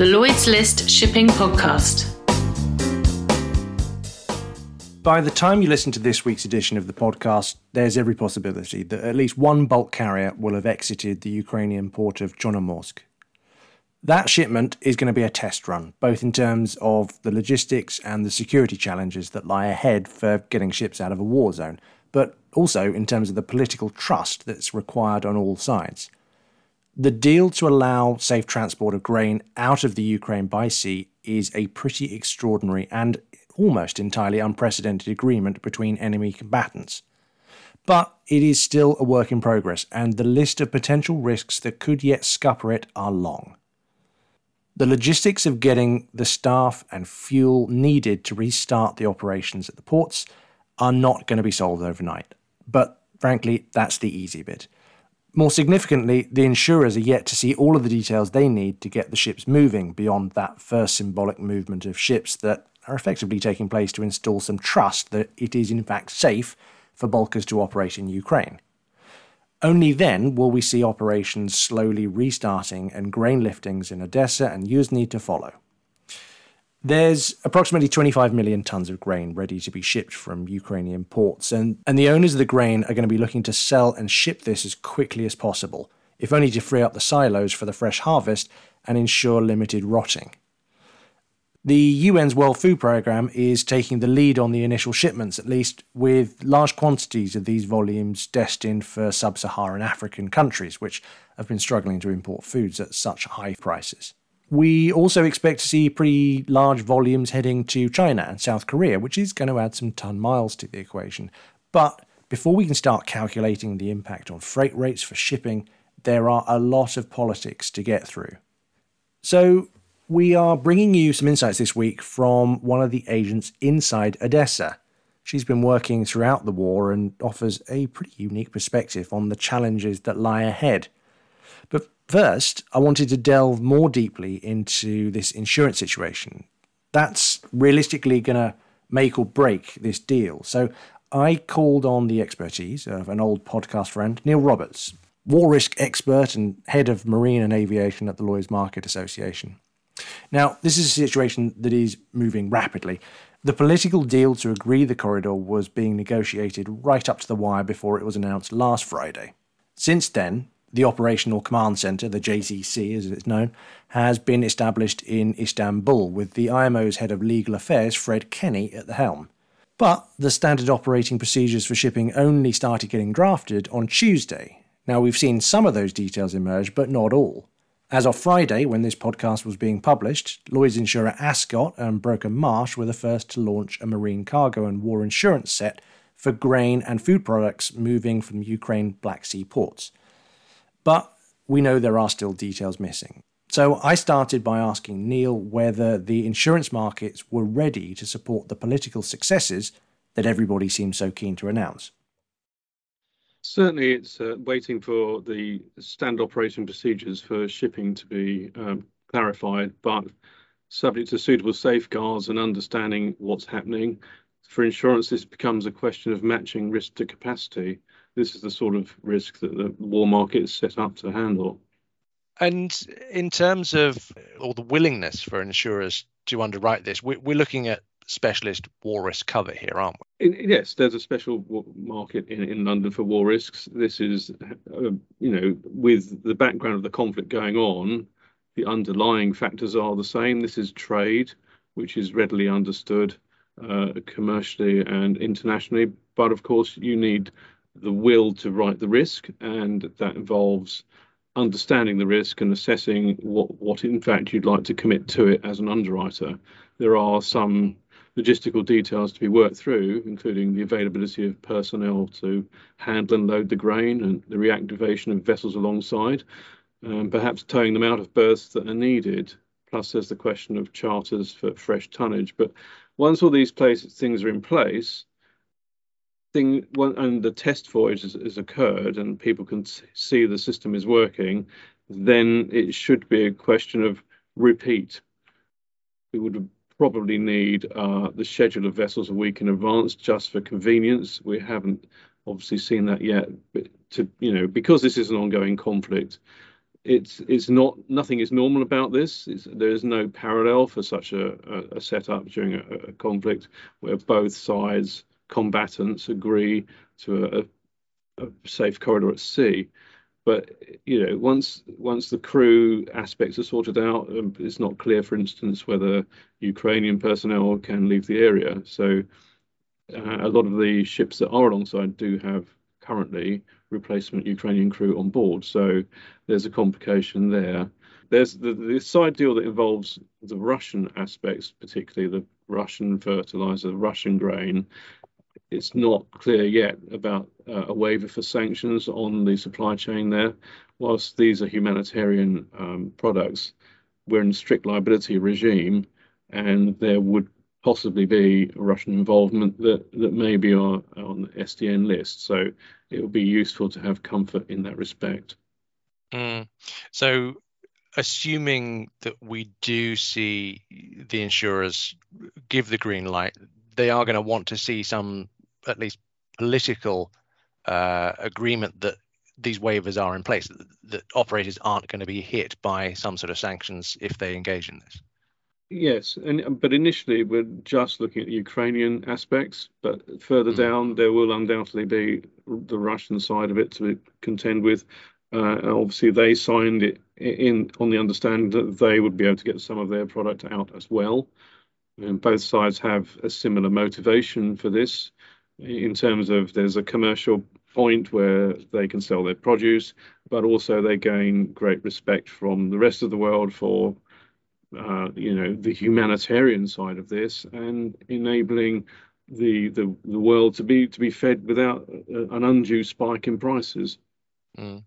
the Lloyd's List Shipping Podcast. By the time you listen to this week's edition of the podcast, there's every possibility that at least one bulk carrier will have exited the Ukrainian port of Chornomorsk. That shipment is going to be a test run, both in terms of the logistics and the security challenges that lie ahead for getting ships out of a war zone, but also in terms of the political trust that's required on all sides. The deal to allow safe transport of grain out of the Ukraine by sea is a pretty extraordinary and almost entirely unprecedented agreement between enemy combatants. But it is still a work in progress, and the list of potential risks that could yet scupper it are long. The logistics of getting the staff and fuel needed to restart the operations at the ports are not going to be solved overnight. But frankly, that's the easy bit. More significantly, the insurers are yet to see all of the details they need to get the ships moving beyond that first symbolic movement of ships that are effectively taking place to install some trust that it is in fact safe for bulkers to operate in Ukraine. Only then will we see operations slowly restarting and grain liftings in Odessa and Yuzhny to follow. There's approximately 25 million tons of grain ready to be shipped from Ukrainian ports, and, and the owners of the grain are going to be looking to sell and ship this as quickly as possible, if only to free up the silos for the fresh harvest and ensure limited rotting. The UN's World Food Programme is taking the lead on the initial shipments, at least, with large quantities of these volumes destined for sub Saharan African countries, which have been struggling to import foods at such high prices. We also expect to see pretty large volumes heading to China and South Korea, which is going to add some ton miles to the equation. But before we can start calculating the impact on freight rates for shipping, there are a lot of politics to get through. So, we are bringing you some insights this week from one of the agents inside Odessa. She's been working throughout the war and offers a pretty unique perspective on the challenges that lie ahead. But First, I wanted to delve more deeply into this insurance situation. That's realistically going to make or break this deal. So I called on the expertise of an old podcast friend, Neil Roberts, war risk expert and head of marine and aviation at the Lloyd's Market Association. Now, this is a situation that is moving rapidly. The political deal to agree the corridor was being negotiated right up to the wire before it was announced last Friday. Since then, the Operational Command Centre, the JCC as it's known, has been established in Istanbul with the IMO's head of legal affairs, Fred Kenney, at the helm. But the standard operating procedures for shipping only started getting drafted on Tuesday. Now, we've seen some of those details emerge, but not all. As of Friday, when this podcast was being published, Lloyd's insurer Ascot and broker Marsh were the first to launch a marine cargo and war insurance set for grain and food products moving from Ukraine Black Sea ports. But we know there are still details missing. So I started by asking Neil whether the insurance markets were ready to support the political successes that everybody seems so keen to announce. Certainly, it's uh, waiting for the standard operating procedures for shipping to be um, clarified, but subject to suitable safeguards and understanding what's happening. For insurance, this becomes a question of matching risk to capacity this is the sort of risk that the war market is set up to handle. And in terms of or the willingness for insurers to underwrite this, we're looking at specialist war risk cover here, aren't we? In, yes, there's a special market in, in London for war risks. This is, uh, you know, with the background of the conflict going on, the underlying factors are the same. This is trade, which is readily understood uh, commercially and internationally. But of course, you need the will to write the risk, and that involves understanding the risk and assessing what, what in fact you'd like to commit to it as an underwriter. There are some logistical details to be worked through, including the availability of personnel to handle and load the grain and the reactivation of vessels alongside, um, perhaps towing them out of berths that are needed. Plus, there's the question of charters for fresh tonnage. But once all these things are in place, thing when and the test voyage has, has, occurred and people can see the system is working, then it should be a question of repeat. We would probably need uh, the schedule of vessels a week in advance just for convenience. We haven't obviously seen that yet, but to you know because this is an ongoing conflict, it's it's not nothing is normal about this. It's, there is no parallel for such a, a, a setup during a, a, conflict where both sides combatants agree to a, a safe corridor at sea. But you know, once once the crew aspects are sorted out, um, it's not clear, for instance, whether Ukrainian personnel can leave the area. So uh, a lot of the ships that are alongside do have currently replacement Ukrainian crew on board. So there's a complication there. There's the, the side deal that involves the Russian aspects, particularly the Russian fertilizer, Russian grain. It's not clear yet about uh, a waiver for sanctions on the supply chain there. Whilst these are humanitarian um, products, we're in a strict liability regime, and there would possibly be Russian involvement that, that may be on, on the SDN list. So it would be useful to have comfort in that respect. Mm. So, assuming that we do see the insurers give the green light, they are going to want to see some, at least political uh, agreement that these waivers are in place, that, that operators aren't going to be hit by some sort of sanctions if they engage in this. Yes, and but initially we're just looking at the Ukrainian aspects, but further mm. down there will undoubtedly be the Russian side of it to contend with. Uh, obviously, they signed it in on the understanding that they would be able to get some of their product out as well. And both sides have a similar motivation for this, in terms of there's a commercial point where they can sell their produce, but also they gain great respect from the rest of the world for uh, you know, the humanitarian side of this and enabling the, the the world to be to be fed without an undue spike in prices. Mm.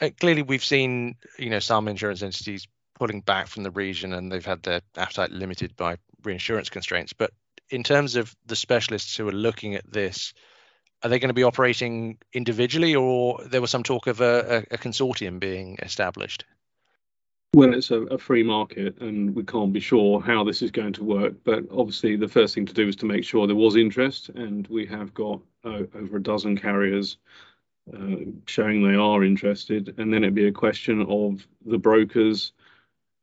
Uh, clearly, we've seen you know some insurance entities pulling back from the region, and they've had their appetite limited by reinsurance constraints. But in terms of the specialists who are looking at this, are they going to be operating individually, or there was some talk of a, a, a consortium being established? Well, it's a, a, free market and we can't be sure how this is going to work. But obviously, the first thing to do is to make sure there was interest, and we have got uh, over a dozen carriers uh, showing they are interested. And then it'd be a question of the brokers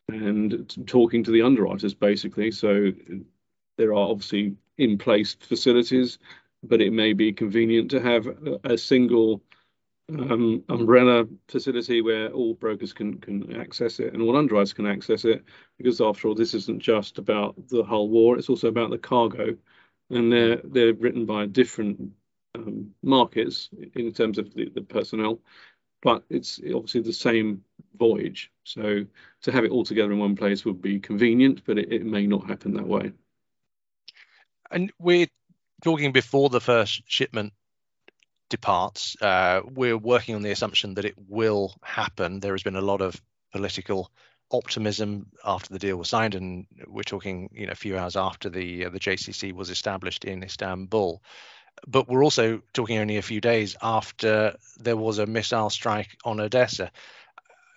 and talking to the underwriters, basically. So there are obviously in place facilities, but it may be convenient to have a, single um, umbrella facility where all brokers can can access it and all underwriters can access it. Because after all this isn't just about the whole war it's also about the cargo. And they're they're written by different um, markets in terms of the, the personnel but it's obviously the same voyage. So to have it all together in one place would be convenient but it, it may not happen that way and we're talking before the first shipment departs, uh, we're working on the assumption that it will happen. There has been a lot of political optimism after the deal was signed, and we're talking, you know, a few hours after the uh, the JCC was established in Istanbul. But we're also talking only a few days after there was a missile strike on Odessa.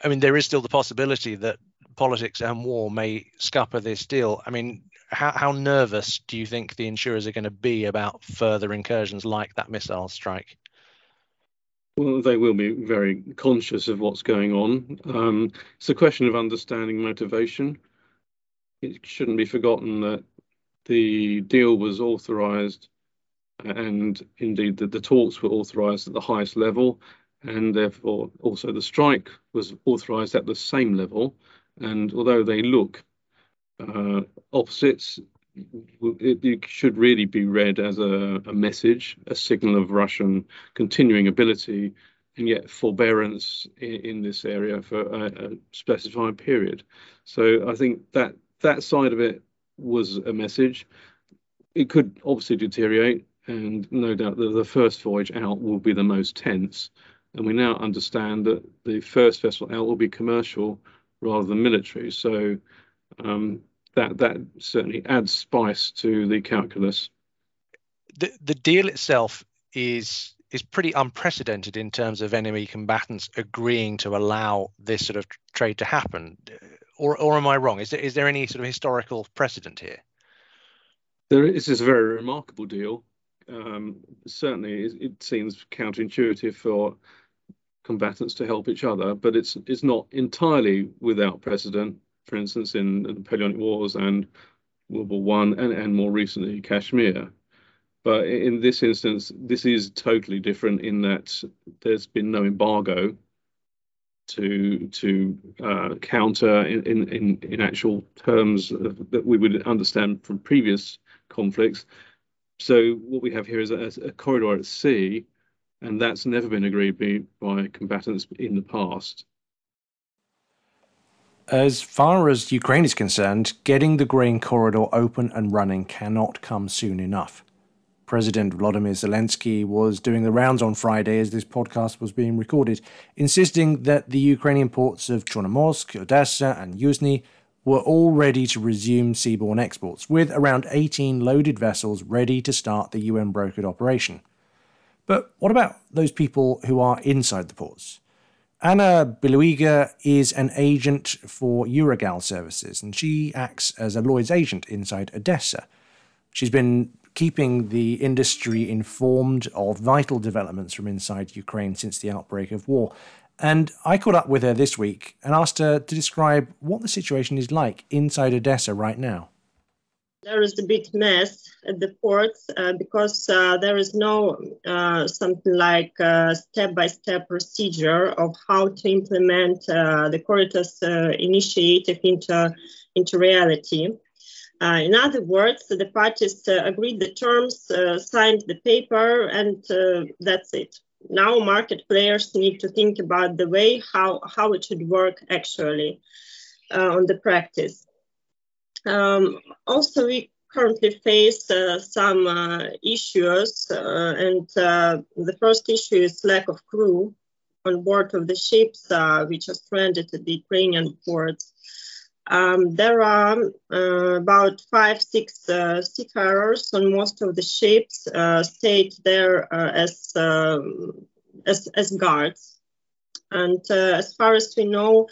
I mean, there is still the possibility that politics and war may scupper this deal. I mean, how, how nervous do you think the insurers are going to be about further incursions like that missile strike? Well, they will be very conscious of what's going on. Um, it's a question of understanding motivation. It shouldn't be forgotten that the deal was authorised and indeed that the talks were authorised at the highest level and therefore also the strike was authorised at the same level. And although they look uh, opposites, it, it, should really be read as a, a, message, a signal of Russian continuing ability and yet forbearance in, in this area for a, a, specified period. So I think that that side of it was a message. It could obviously deteriorate, and no doubt that the first voyage out will be the most tense. And we now understand that the first vessel out will be commercial rather than military. So um, that that certainly adds spice to the calculus. The the deal itself is is pretty unprecedented in terms of enemy combatants agreeing to allow this sort of trade to happen. Or or am I wrong? Is there is there any sort of historical precedent here? There is this a very remarkable deal. Um, certainly, it seems counterintuitive for combatants to help each other, but it's it's not entirely without precedent. For instance, in the Napoleonic Wars and World War One, and, and more recently Kashmir. But in this instance, this is totally different in that there's been no embargo to to uh, counter in, in in actual terms that we would understand from previous conflicts. So what we have here is a, a corridor at sea and that's never been agreed by, combatants in the past. As far as Ukraine is concerned, getting the grain corridor open and running cannot come soon enough. President Volodymyr Zelensky was doing the rounds on Friday as this podcast was being recorded, insisting that the Ukrainian ports of Chornomorsk, Odessa, and Yuzhny were all ready to resume seaborne exports, with around 18 loaded vessels ready to start the UN brokered operation. But what about those people who are inside the ports? Anna Biluiga is an agent for Eurogal services, and she acts as a Lloyd's agent inside Odessa. She's been keeping the industry informed of vital developments from inside Ukraine since the outbreak of war. And I caught up with her this week and asked her to describe what the situation is like inside Odessa right now there is a big mess at the ports uh, because uh, there is no uh, something like step-by-step procedure of how to implement uh, the corridors uh, initiative into, into reality. Uh, in other words, the parties agreed the terms, signed the paper, and that's it. Now market players need to think about the way how, how it should work actually on the practice. Um, also, we currently face uh, some uh, issues, uh, and uh, the first issue is lack of crew on board of the ships uh, which are stranded at the Ukrainian ports. Um, there are uh, about five, six seafarers on most of the ships stayed there as, um, as, as guards. And as far as we know,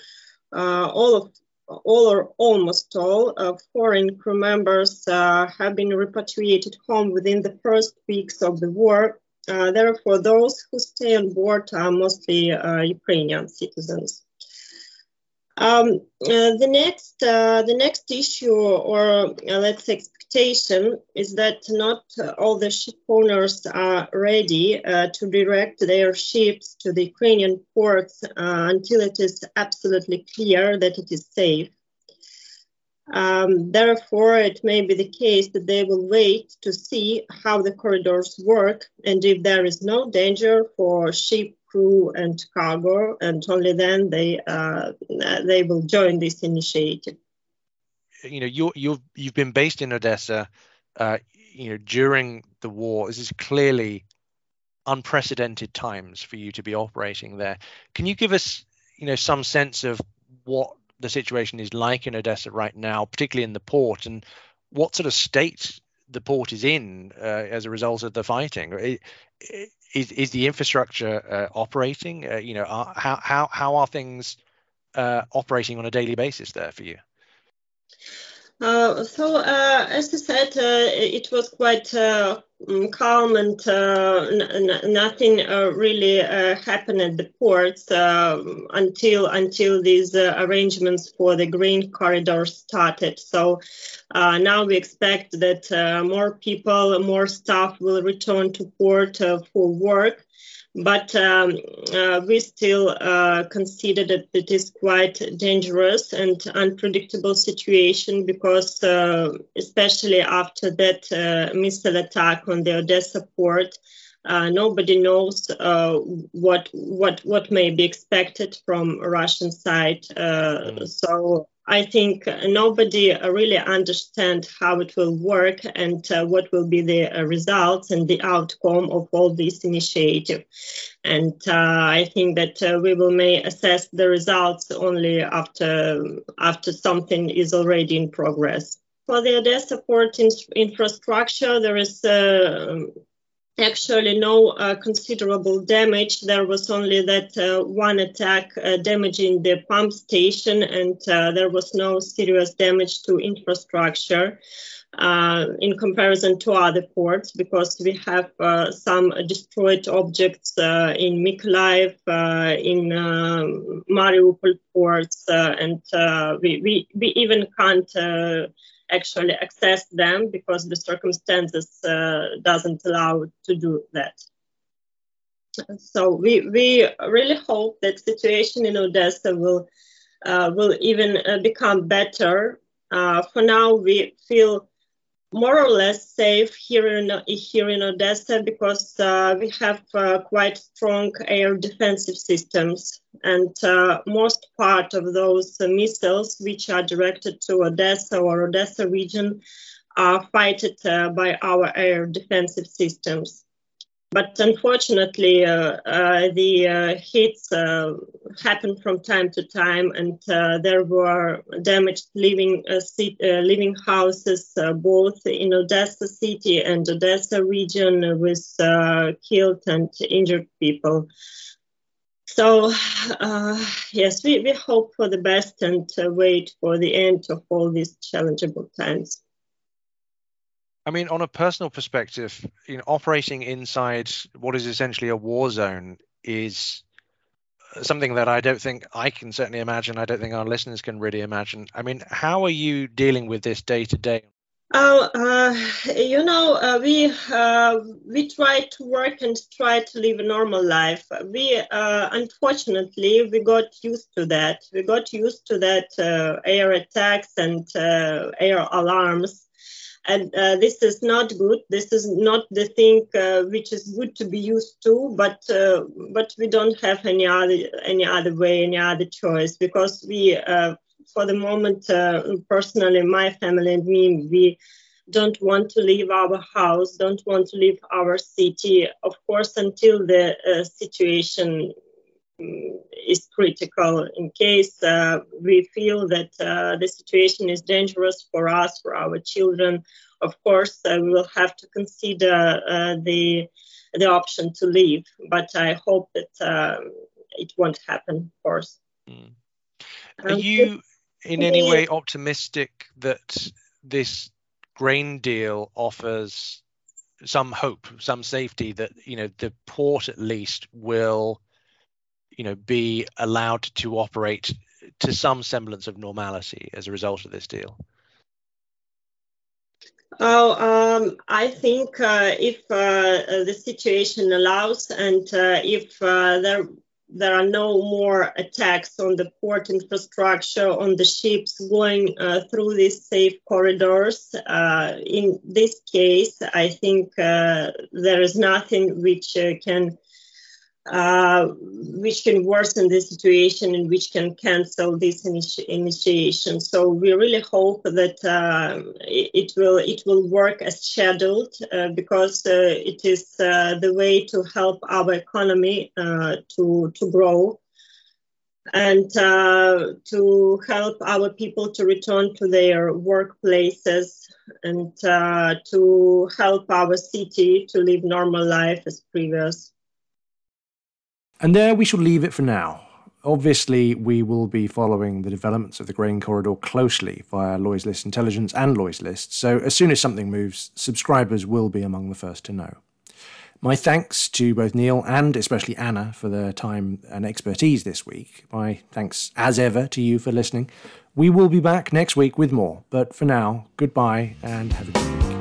all of all or almost all uh, foreign crew members uh, have been repatriated home within the first weeks of the war. Uh, therefore, those who stay on board are mostly uh, Ukrainian citizens. Um, uh, the next, uh, the next issue, or let's say expectation, is that not all the ship owners are ready to direct their ships to the Ukrainian ports until it is absolutely clear that it is safe. Um, therefore, it may be the case that they will wait to see how the corridors work and if there is no danger for ship crew and cargo, and only then they uh, they will join this initiative. You know, you you've you've been based in Odessa. Uh, you know, during the war, this is clearly unprecedented times for you to be operating there. Can you give us, you know, some sense of what the situation is like in Odessa right now, particularly in the port, and what sort of state the port is in uh, as a result of the fighting? Is, is the infrastructure uh, operating? Uh, you know, are, how how how are things uh, operating on a daily basis there for you? Uh, so, uh, as I said, uh, it was quite uh, mm, calm and uh, nothing really happened at the ports until until these arrangements for the green corridor started. So now we expect that more people, more staff will return to port for work but um, uh, we still uh, consider that it is quite dangerous and unpredictable situation because uh, especially after that uh, missile attack on the Odessa port, uh, nobody knows uh, what what what may be expected from Russian side. Mm. So I think nobody really understands how it will work and uh, what will be the uh, results and the outcome of all this initiative. And uh, I think that uh, we will may assess the results only after after something is already in progress. For the Odessa port in- infrastructure, there is uh, actually no uh, considerable damage. There was only that uh, one attack uh, damaging the pump station, and uh, there was no serious damage to infrastructure. Uh, in comparison to other ports, because we have uh, some destroyed objects in Mykolaiv, in um, Mariupol ports, and we, we, we even can't actually access them because the circumstances uh, doesn't allow to do that. So we, we really hope that situation in Odessa will uh, will even uh, become better. Uh, for now, we feel more or less safe here in here in Odessa because uh, we have uh, quite strong air defensive systems, and uh, most part of those missiles which are directed to Odessa or Odessa region are fighted uh, by our air defensive systems. But unfortunately, uh, uh, the uh, hits happen from time to time, and there were damaged living living houses both in Odessa city and Odessa region with killed and injured people. So, uh, yes, we, we hope for the best and uh, wait for the end of all these challengeable times. I mean, on a personal perspective, you know, operating inside what is essentially a war zone is something that I don't think I can certainly imagine. I don't think our listeners can really imagine. I mean, how are you dealing with this day to day? Oh, uh, you know, uh, we uh, we try to work and try to live a normal life. We uh, unfortunately we got used to that. We got used to that uh, air attacks and uh, air alarms and uh, this is not good. This is not the thing uh, which is good to be used to but uh, but we don't have any other any other way any other choice because we uh, for the moment uh, personally my family and me we don't want to leave our house don't want to leave our city. Of course until the uh, situation is critical in case uh, we feel that uh, the situation is dangerous for us, for our children. Of course, uh, we will have to consider uh, the the option to leave, but I hope that um, it won't happen. Of course. Mm. Are um, you in any way optimistic that this grain deal offers some hope, some safety that you know the port at least will you know be allowed to operate to some semblance of normality as a result of this deal? Oh, um, I think uh, if uh, the situation allows and uh, if uh, there there are no more attacks on the port infrastructure, on the ships going uh, through these safe corridors. Uh, in this case, I think there is nothing which can uh, which can worsen the situation and which can cancel this initi- initiation. So we really hope that uh, it, will it will work as scheduled uh, because uh, it is uh, the way to help our economy to to grow and to help our people to return to their workplaces and to help our city to live normal life as previous. And there we shall leave it for now. Obviously, we will be following the developments of the grain corridor closely via Lloyd's List Intelligence and Lloyd's List, so as soon as something moves, subscribers will be among the first to know. My thanks to both Neil and especially Anna for their time and expertise this week. My thanks, as ever, to you for listening. We will be back next week with more, but for now, goodbye and have a good week.